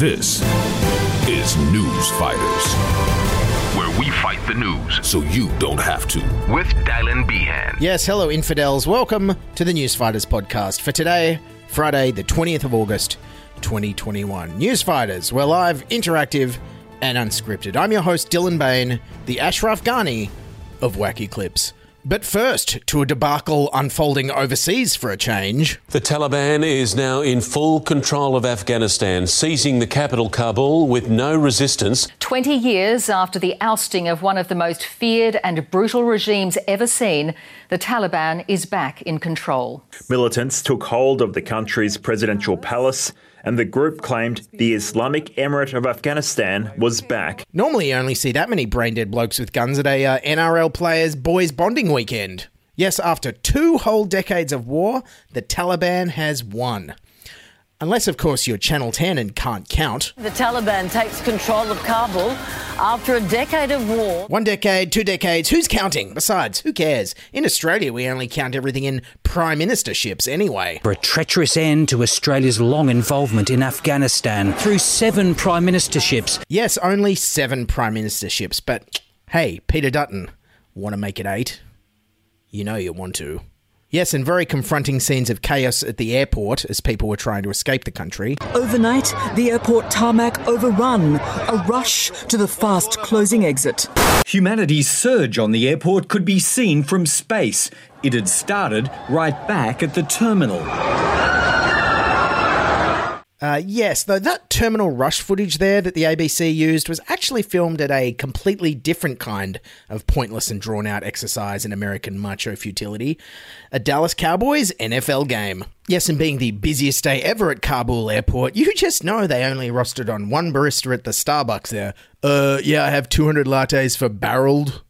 This is News Fighters, where we fight the news so you don't have to. with Dylan Behan. Yes, hello, infidels. Welcome to the News Fighters podcast for today, Friday, the 20th of August, 2021. Newsfighters, we're live, interactive, and unscripted. I'm your host, Dylan Behan, the Ashraf Ghani of Wacky Clips. But first, to a debacle unfolding overseas for a change. The Taliban is now in full control of Afghanistan, seizing the capital Kabul with no resistance. 20 years after the ousting of one of the most feared and brutal regimes ever seen, the Taliban is back in control. Militants took hold of the country's presidential palace, and the group claimed the Islamic Emirate of Afghanistan was back. Normally, you only see that many brain dead blokes with guns at a uh, NRL players' boys' bonding weekend. Yes, after two whole decades of war, the Taliban has won. Unless, of course, you're Channel 10 and can't count. The Taliban takes control of Kabul after a decade of war. One decade, two decades, who's counting? Besides, who cares? In Australia, we only count everything in prime ministerships anyway. For a treacherous end to Australia's long involvement in Afghanistan through seven prime ministerships. Yes, only seven prime ministerships, but hey, Peter Dutton, want to make it eight? You know you want to. Yes, and very confronting scenes of chaos at the airport as people were trying to escape the country. Overnight, the airport tarmac overrun, a rush to the fast closing exit. Humanity's surge on the airport could be seen from space. It had started right back at the terminal. Uh, yes, though that terminal rush footage there that the ABC used was actually filmed at a completely different kind of pointless and drawn out exercise in American macho futility a Dallas Cowboys NFL game. Yes, and being the busiest day ever at Kabul airport, you just know they only rostered on one barista at the Starbucks there. Uh, yeah, I have 200 lattes for barreled.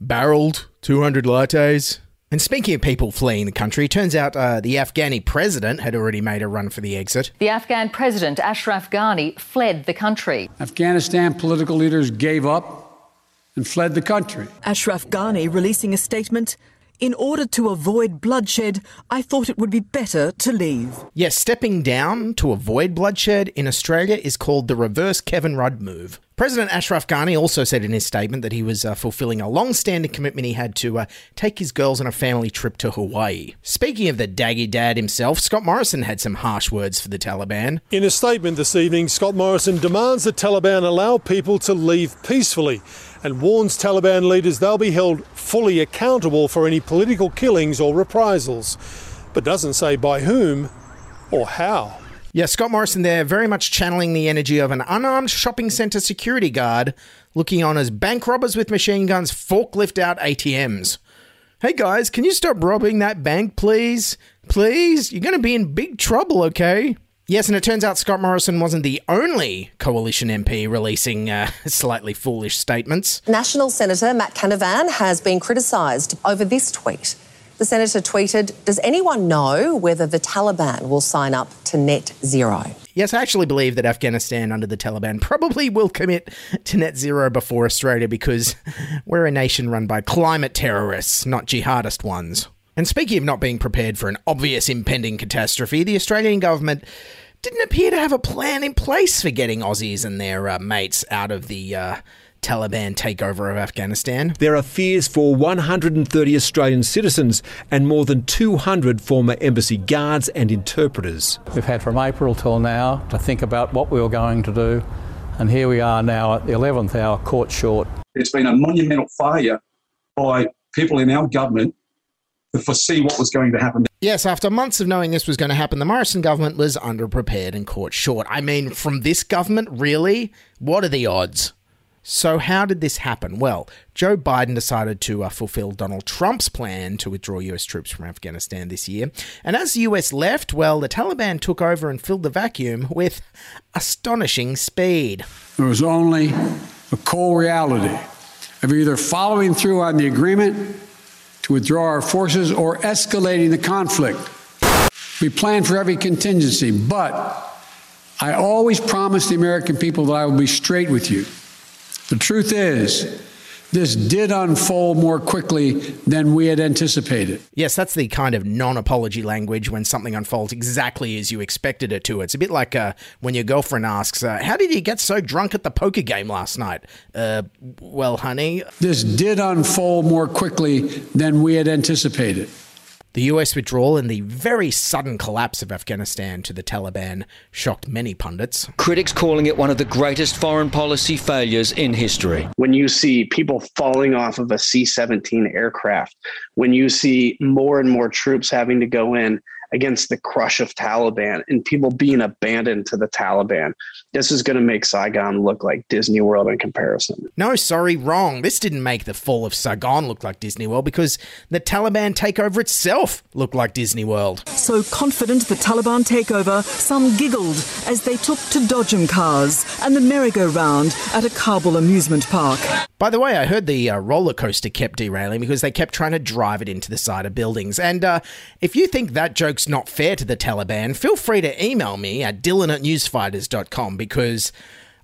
Barreled 200 lattes. And speaking of people fleeing the country, turns out uh, the Afghani president had already made a run for the exit. The Afghan president, Ashraf Ghani, fled the country. Afghanistan political leaders gave up and fled the country. Ashraf Ghani releasing a statement. In order to avoid bloodshed, I thought it would be better to leave. Yes, stepping down to avoid bloodshed in Australia is called the reverse Kevin Rudd move. President Ashraf Ghani also said in his statement that he was uh, fulfilling a long standing commitment he had to uh, take his girls on a family trip to Hawaii. Speaking of the daggy dad himself, Scott Morrison had some harsh words for the Taliban. In a statement this evening, Scott Morrison demands the Taliban allow people to leave peacefully and warns Taliban leaders they'll be held fully accountable for any political killings or reprisals, but doesn't say by whom or how. Yeah, Scott Morrison there, very much channeling the energy of an unarmed shopping centre security guard looking on as bank robbers with machine guns forklift out ATMs. Hey guys, can you stop robbing that bank, please? Please? You're going to be in big trouble, okay? Yes, and it turns out Scott Morrison wasn't the only coalition MP releasing uh, slightly foolish statements. National Senator Matt Canavan has been criticised over this tweet. The senator tweeted, Does anyone know whether the Taliban will sign up to net zero? Yes, I actually believe that Afghanistan under the Taliban probably will commit to net zero before Australia because we're a nation run by climate terrorists, not jihadist ones. And speaking of not being prepared for an obvious impending catastrophe, the Australian government didn't appear to have a plan in place for getting Aussies and their uh, mates out of the uh, Taliban takeover of Afghanistan. There are fears for 130 Australian citizens and more than 200 former embassy guards and interpreters. We've had from April till now to think about what we were going to do, and here we are now at the 11th hour, caught short. It's been a monumental failure by people in our government to foresee what was going to happen. Yes, after months of knowing this was going to happen, the Morrison government was underprepared and caught short. I mean, from this government, really? What are the odds? So, how did this happen? Well, Joe Biden decided to uh, fulfill Donald Trump's plan to withdraw US troops from Afghanistan this year. And as the US left, well, the Taliban took over and filled the vacuum with astonishing speed. There was only a cold reality of either following through on the agreement to withdraw our forces or escalating the conflict. We plan for every contingency, but I always promise the American people that I will be straight with you. The truth is, this did unfold more quickly than we had anticipated. Yes, that's the kind of non apology language when something unfolds exactly as you expected it to. It's a bit like uh, when your girlfriend asks, uh, How did you get so drunk at the poker game last night? Uh, well, honey. This did unfold more quickly than we had anticipated. The US withdrawal and the very sudden collapse of Afghanistan to the Taliban shocked many pundits. Critics calling it one of the greatest foreign policy failures in history. When you see people falling off of a C 17 aircraft, when you see more and more troops having to go in against the crush of Taliban and people being abandoned to the Taliban. This is going to make Saigon look like Disney World in comparison. No, sorry, wrong. This didn't make the fall of Saigon look like Disney World because the Taliban takeover itself looked like Disney World. So confident the Taliban takeover, some giggled as they took to dodgem cars and the merry-go-round at a Kabul amusement park. By the way, I heard the uh, roller coaster kept derailing because they kept trying to drive it into the side of buildings. And uh, if you think that joke's not fair to the Taliban, feel free to email me at dylan at newsfighters.com because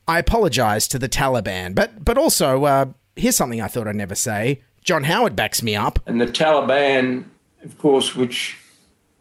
I apologize to the Taliban. But, but also, uh, here's something I thought I'd never say John Howard backs me up. And the Taliban, of course, which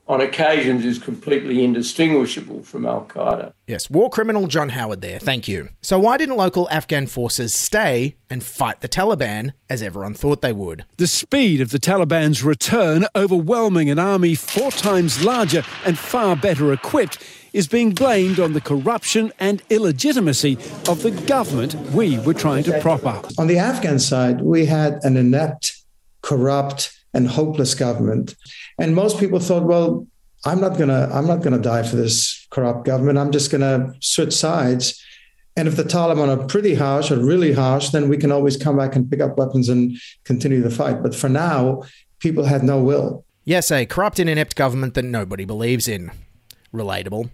on occasions is completely indistinguishable from Al Qaeda. Yes, war criminal John Howard there. Thank you. So, why didn't local Afghan forces stay and fight the Taliban as everyone thought they would? The speed of the Taliban's return, overwhelming an army four times larger and far better equipped, is being blamed on the corruption and illegitimacy of the government we were trying to prop up. On the Afghan side, we had an inept, corrupt, and hopeless government. And most people thought, well, I'm not gonna I'm not gonna die for this corrupt government. I'm just gonna switch sides. And if the Taliban are pretty harsh or really harsh, then we can always come back and pick up weapons and continue the fight. But for now, people had no will. Yes, a corrupt and inept government that nobody believes in. Relatable.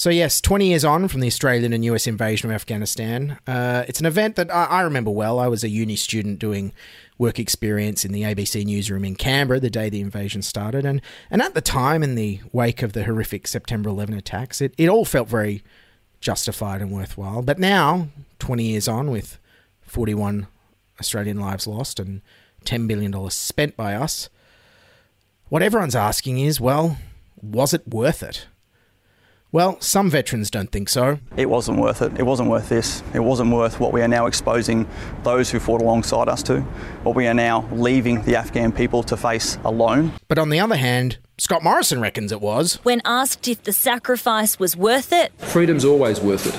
So, yes, 20 years on from the Australian and US invasion of Afghanistan, uh, it's an event that I, I, remember well. I was a uni student doing work experience in the ABC newsroom in Canberra the day the invasion started. And, and at the time, in the wake of the horrific September 11 attacks, it, it all felt very justified and worthwhile. But now, 20 years on, with 41 Australian lives lost and $10 billion spent by us, what everyone's asking is well, was it worth it? Well, some veterans don't think so. It wasn't worth it. It wasn't worth this. It wasn't worth what we are now exposing those who fought alongside us to, what we are now leaving the Afghan people to face alone. But on the other hand, Scott Morrison reckons it was. When asked if the sacrifice was worth it, freedom's always worth it.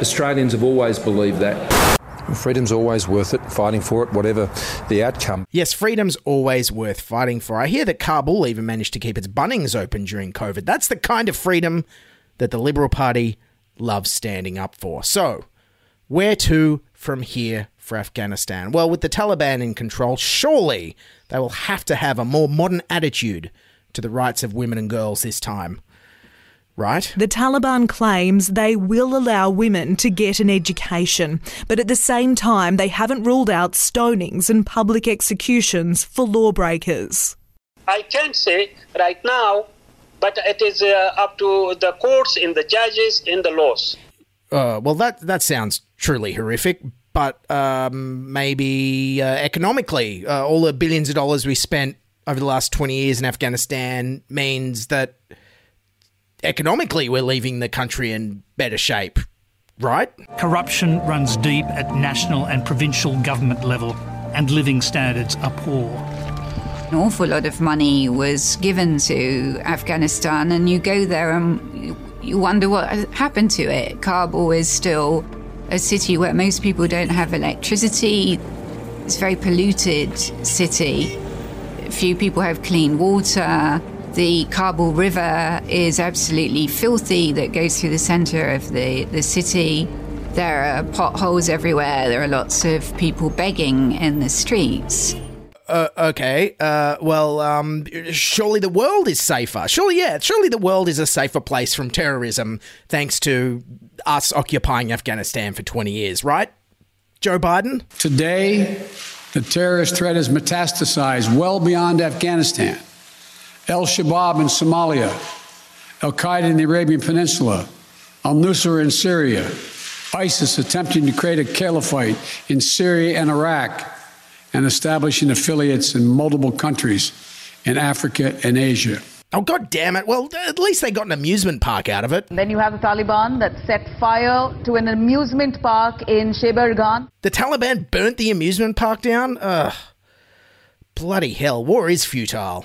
Australians have always believed that. Freedom's always worth it, fighting for it, whatever the outcome. Yes, freedom's always worth fighting for. I hear that Kabul even managed to keep its Bunnings open during COVID. That's the kind of freedom that the Liberal Party loves standing up for. So, where to from here for Afghanistan? Well, with the Taliban in control, surely they will have to have a more modern attitude to the rights of women and girls this time. Right? The Taliban claims they will allow women to get an education, but at the same time, they haven't ruled out stonings and public executions for lawbreakers. I can't say right now, but it is uh, up to the courts, in the judges, in the laws. Uh, well, that that sounds truly horrific. But um, maybe uh, economically, uh, all the billions of dollars we spent over the last twenty years in Afghanistan means that economically we're leaving the country in better shape, right? Corruption runs deep at national and provincial government level, and living standards are poor. An awful lot of money was given to Afghanistan, and you go there and you wonder what happened to it. Kabul is still a city where most people don't have electricity. It's a very polluted city. Few people have clean water. The Kabul River is absolutely filthy that goes through the center of the, the city. There are potholes everywhere. There are lots of people begging in the streets. Uh, okay. Uh, well, um, surely the world is safer. Surely, yeah. Surely the world is a safer place from terrorism thanks to us occupying Afghanistan for 20 years, right? Joe Biden? Today, the terrorist threat has metastasized well beyond Afghanistan. Al Shabaab in Somalia, Al Qaeda in the Arabian Peninsula, Al Nusra in Syria, ISIS attempting to create a caliphate in Syria and Iraq, and establishing affiliates in multiple countries in Africa and Asia. Oh, god damn it. Well, at least they got an amusement park out of it. And Then you have the Taliban that set fire to an amusement park in Sheberghan. The Taliban burnt the amusement park down? Ugh. Bloody hell, war is futile.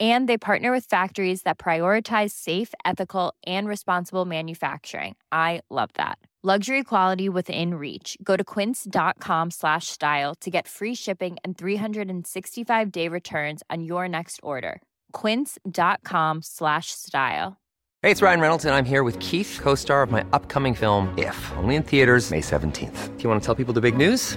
And they partner with factories that prioritize safe, ethical, and responsible manufacturing. I love that. Luxury quality within reach. Go to quince.com slash style to get free shipping and 365 day returns on your next order. Quince.com slash style. Hey, it's Ryan Reynolds, and I'm here with Keith, co star of my upcoming film, If, only in theaters, May 17th. Do you want to tell people the big news?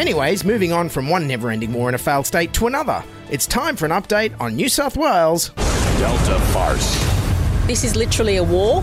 Anyways, moving on from one never ending war in a failed state to another, it's time for an update on New South Wales. Delta farce. This is literally a war,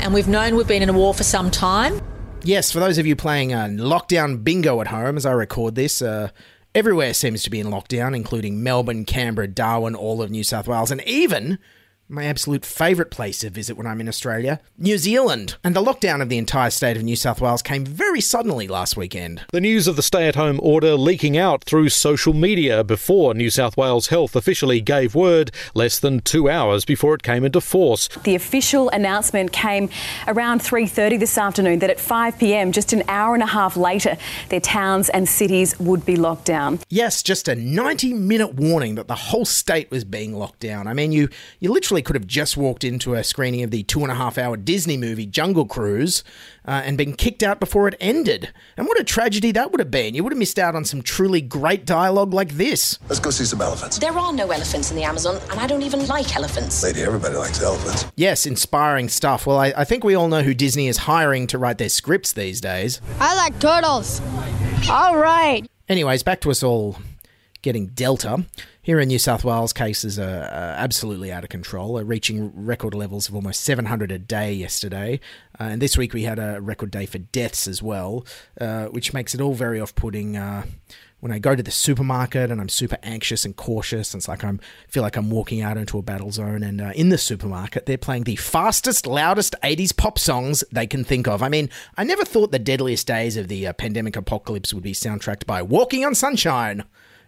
and we've known we've been in a war for some time. Yes, for those of you playing uh, lockdown bingo at home, as I record this, uh, everywhere seems to be in lockdown, including Melbourne, Canberra, Darwin, all of New South Wales, and even my absolute favourite place to visit when I'm in Australia, New Zealand. And the lockdown of the entire state of New South Wales came very suddenly last weekend. The news of the stay at home order leaking out through social media before New South Wales Health officially gave word less than two hours before it came into force. The official announcement came around 3.30 this afternoon that at 5pm, just an hour and a half later, their towns and cities would be locked down. Yes, just a 90 minute warning that the whole state was being locked down. I mean, you, you literally literally could have just walked into a screening of the two and a half hour Disney movie Jungle Cruise uh, and been kicked out before it ended. And what a tragedy that would have been. You would have missed out on some truly great dialogue like this. Let's go see some elephants. There are no elephants in the Amazon, and I don't even like elephants. Lady, everybody likes elephants. Yes, inspiring stuff. Well, I, I think we all know who Disney is hiring to write their scripts these days. I like turtles. All right. Anyways, back to us all getting Delta. Here in New South Wales, cases are uh, absolutely out of control, uh, reaching record levels of almost 700 a day yesterday. Uh, and this week we had a record day for deaths as well, uh, which makes it all very off putting. Uh, when I go to the supermarket and I'm super anxious and cautious, it's like I'm feel like I'm walking out into a battle zone. And uh, in the supermarket, they're playing the fastest, loudest '80s pop songs they can think of. I mean, I never thought the deadliest days of the pandemic apocalypse would be soundtracked by "Walking on Sunshine."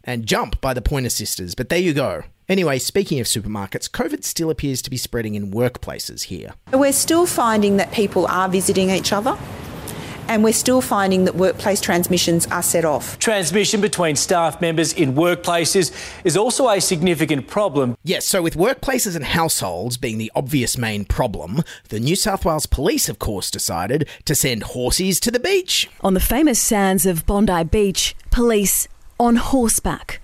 And Jump by the Pointer Sisters, but there you go. Anyway, speaking of supermarkets, COVID still appears to be spreading in workplaces here. We're still finding that people are visiting each other. And we're still finding that workplace transmissions are set off. Transmission between staff members in workplaces is also a significant problem. Yes, so with workplaces and households being the obvious main problem, the New South Wales Police, of course, decided to send horses to the beach. On the famous sands of Bondi Beach, police on horseback.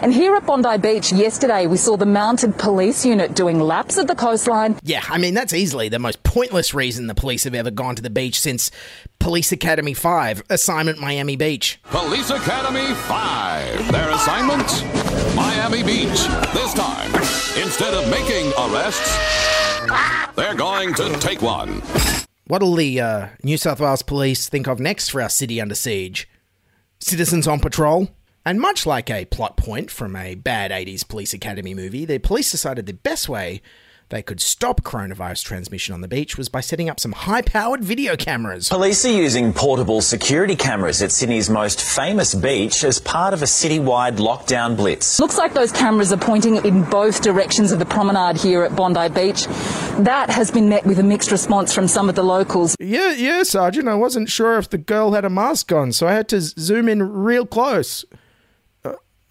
And here at Bondi Beach yesterday, we saw the mounted police unit doing laps of the coastline. Yeah, I mean, that's easily the most pointless reason the police have ever gone to the beach since Police Academy 5, Assignment Miami Beach. Police Academy 5, their assignment Miami Beach. This time, instead of making arrests, they're going to take one. What'll the uh, New South Wales Police think of next for our city under siege? Citizens on patrol? And much like a plot point from a bad 80s police academy movie, the police decided the best way they could stop coronavirus transmission on the beach was by setting up some high powered video cameras. Police are using portable security cameras at Sydney's most famous beach as part of a citywide lockdown blitz. Looks like those cameras are pointing in both directions of the promenade here at Bondi Beach. That has been met with a mixed response from some of the locals. Yeah, yeah, Sergeant. I wasn't sure if the girl had a mask on, so I had to zoom in real close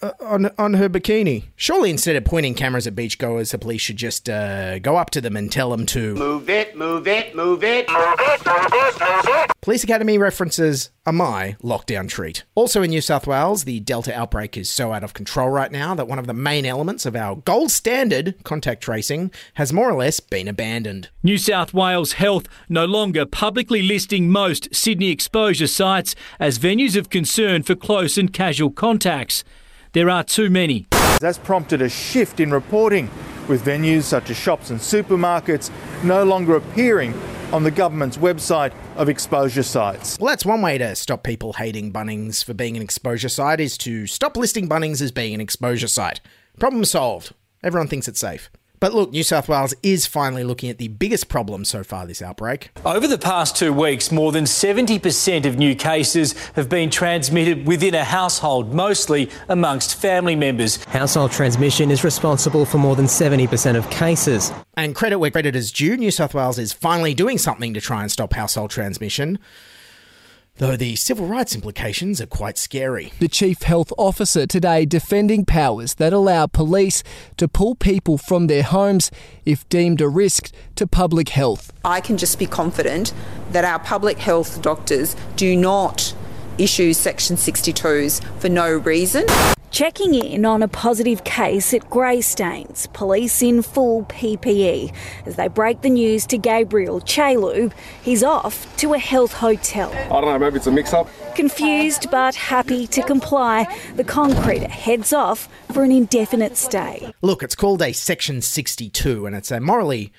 uh, on on her bikini. Surely, instead of pointing cameras at beachgoers, the police should just uh, go up to them and tell them to move it, move it, move it, move it, move it, move it. Police Academy references are my lockdown treat. Also in New South Wales, the Delta outbreak is so out of control right now that one of the main elements of our gold standard contact tracing has more or less been abandoned. New South Wales Health no longer publicly listing most Sydney exposure sites as venues of concern for close and casual contacts. There are too many. That's prompted a shift in reporting, with venues such as shops and supermarkets no longer appearing on the government's website of exposure sites. Well, that's one way to stop people hating Bunnings for being an exposure site is to stop listing Bunnings as being an exposure site. Problem solved. Everyone thinks it's safe. But look, New South Wales is finally looking at the biggest problem so far this outbreak. Over the past two weeks, more than 70% of new cases have been transmitted within a household, mostly amongst family members. Household transmission is responsible for more than 70% of cases. And credit where credit is due, New South Wales is finally doing something to try and stop household transmission though the civil rights implications are quite scary. The Chief Health Officer today defending powers that allow police to pull people from their homes if deemed a risk to public health. I can just be confident that our public health doctors do not issue Section 62s for no reason. Checking in on a positive case at Greystanes, police in full PPE as they break the news to Gabriel Chalub. He's off to a health hotel. I don't know, maybe it's a mix up. Confused but happy to comply, the concreter heads off for an indefinite stay. Look, it's called a Section 62 and it's a morally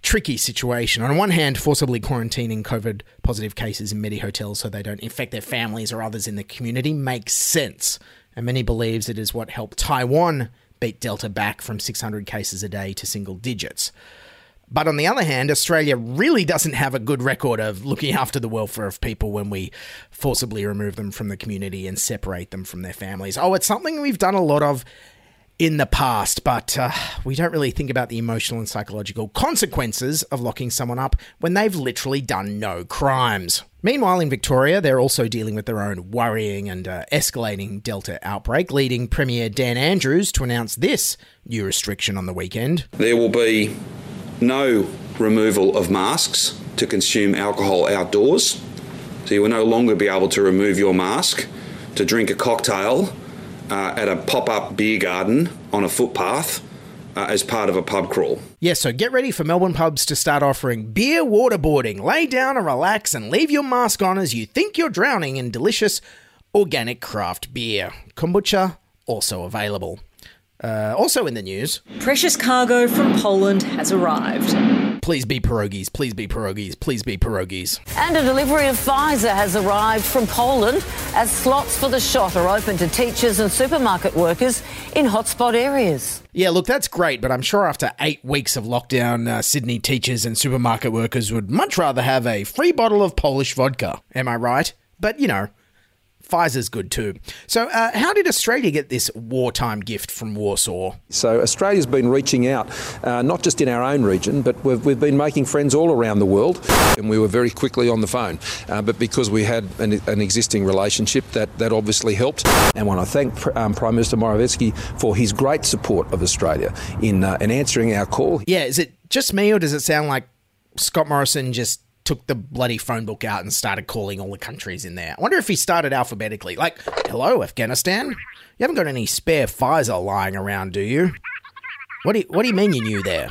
tricky situation. On one hand, forcibly quarantining COVID positive cases in many hotels so they don't infect their families or others in the community makes sense and many believes it is what helped Taiwan beat Delta back from 600 cases a day to single digits. But on the other hand, Australia really doesn't have a good record of looking after the welfare of people when we forcibly remove them from the community and separate them from their families. Oh, it's something we've done a lot of in the past, but uh, we don't really think about the emotional and psychological consequences of locking someone up when they've literally done no crimes. Meanwhile, in Victoria, they're also dealing with their own worrying and uh, escalating Delta outbreak, leading Premier Dan Andrews to announce this new restriction on the weekend. There will be no removal of masks to consume alcohol outdoors. So you will no longer be able to remove your mask to drink a cocktail uh, at a pop up beer garden on a footpath uh, as part of a pub crawl. Yeah, so get ready for Melbourne pubs to start offering beer waterboarding. Lay down and relax and leave your mask on as you think you're drowning in delicious organic craft beer. Kombucha also available. Uh, also in the news, Precious cargo from Poland has arrived. Please be pierogies, please be pierogies, please be pierogies. And a delivery of Pfizer has arrived from Poland as slots for the shot are open to teachers and supermarket workers in hotspot areas. Yeah, look, that's great, but I'm sure after eight weeks of lockdown, uh, Sydney teachers and supermarket workers would much rather have a free bottle of Polish vodka. Am I right? But, you know, Pfizer's good too. So, uh, how did Australia get this wartime gift from Warsaw? So Australia's been reaching out, uh, not just in our own region, but we've, we've been making friends all around the world. And we were very quickly on the phone. Uh, but because we had an, an existing relationship, that, that obviously helped. And I want to thank um, Prime Minister Morawiecki for his great support of Australia in, uh, in answering our call. Yeah, is it just me or does it sound like Scott Morrison just took the bloody phone book out and started calling all the countries in there? I wonder if he started alphabetically. Like, hello, Afghanistan? You haven't got any spare Pfizer lying around, do you? What do you, what do you mean you knew there?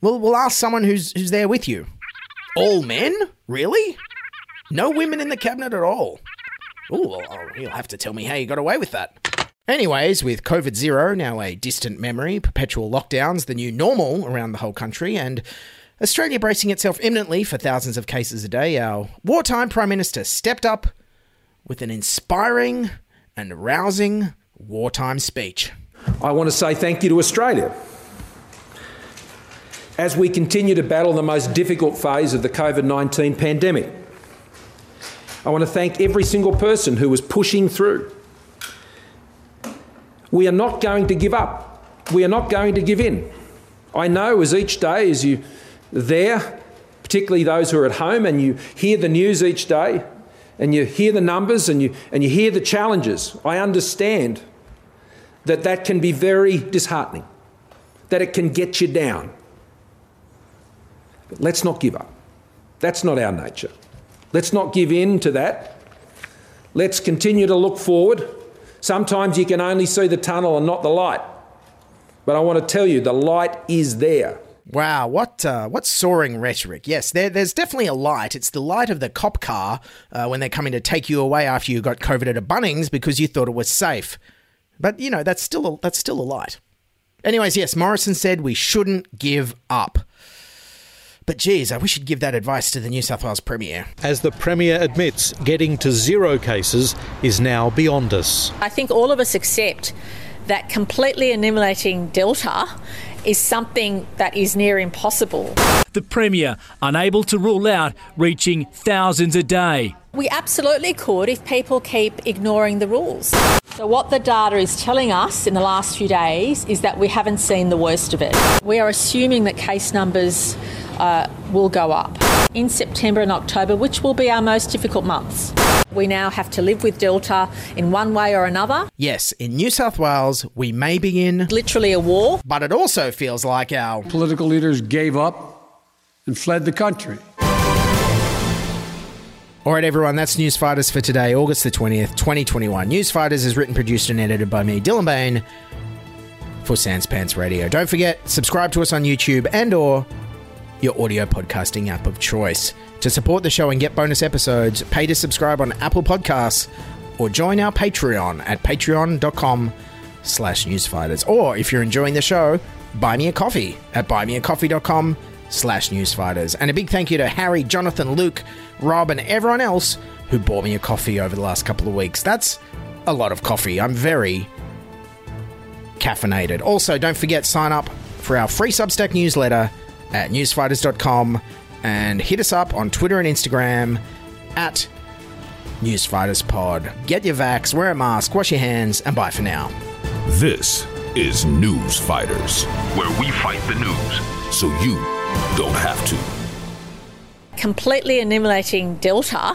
Well, we'll ask someone who's who's there with you. All men? Really? No women in the cabinet at all? Oh, well, you'll have to tell me how you got away with that. Anyways, with COVID zero now a distant memory, perpetual lockdowns the new normal around the whole country, and Australia bracing itself imminently for thousands of cases a day, our wartime Prime Minister stepped up with an inspiring and rousing wartime speech. I want to say thank you to Australia. As we continue to battle the most difficult phase of the COVID 19 pandemic, I want to thank every single person who was pushing through. We are not going to give up. We are not going to give in. I know as each day, as you there, particularly those who are at home, and you hear the news each day, and you hear the numbers, and you, and you hear the challenges, I understand that that can be very disheartening, that it can get you down. But let's not give up. That's not our nature. Let's not give in to that. Let's continue to look forward. Sometimes you can only see the tunnel and not the light. But I want to tell you, the light is there. Wow, what uh, what soaring rhetoric! Yes, there, there's definitely a light. It's the light of the cop car uh, when they're coming to take you away after you got COVID at a Bunnings because you thought it was safe. But you know that's still a, that's still a light. Anyways, yes, Morrison said we shouldn't give up. But geez, I wish you'd give that advice to the New South Wales Premier. As the Premier admits, getting to zero cases is now beyond us. I think all of us accept that completely eliminating Delta is something that is near impossible. The Premier unable to rule out reaching thousands a day. We absolutely could if people keep ignoring the rules. So, what the data is telling us in the last few days is that we haven't seen the worst of it. We are assuming that case numbers uh, will go up in September and October, which will be our most difficult months. We now have to live with Delta in one way or another. Yes, in New South Wales, we may be in literally a war, but it also feels like our political leaders gave up and fled the country. All right, everyone, that's News Fighters for today, August the 20th, 2021. News Fighters is written, produced, and edited by me, Dylan Behan, for Sans Pants Radio. Don't forget, subscribe to us on YouTube and or your audio podcasting app of choice. To support the show and get bonus episodes, pay to subscribe on Apple Podcasts or join our Patreon at patreon.com slash newsfighters. Or if you're enjoying the show, buy me a coffee at buymeacoffee.com slash newsfighters. And a big thank you to Harry, Jonathan, Luke, Rob, and everyone else who bought me a coffee over the last couple of weeks. That's a lot of coffee. I'm very caffeinated. Also, don't forget, sign up for our free Substack newsletter at newsfighters.com and hit us up on Twitter and Instagram at newsfighterspod. Get your vax, wear a mask, wash your hands, and bye for now. This is News Fighters, where we fight the news so you don't have to. Completely eliminating Delta.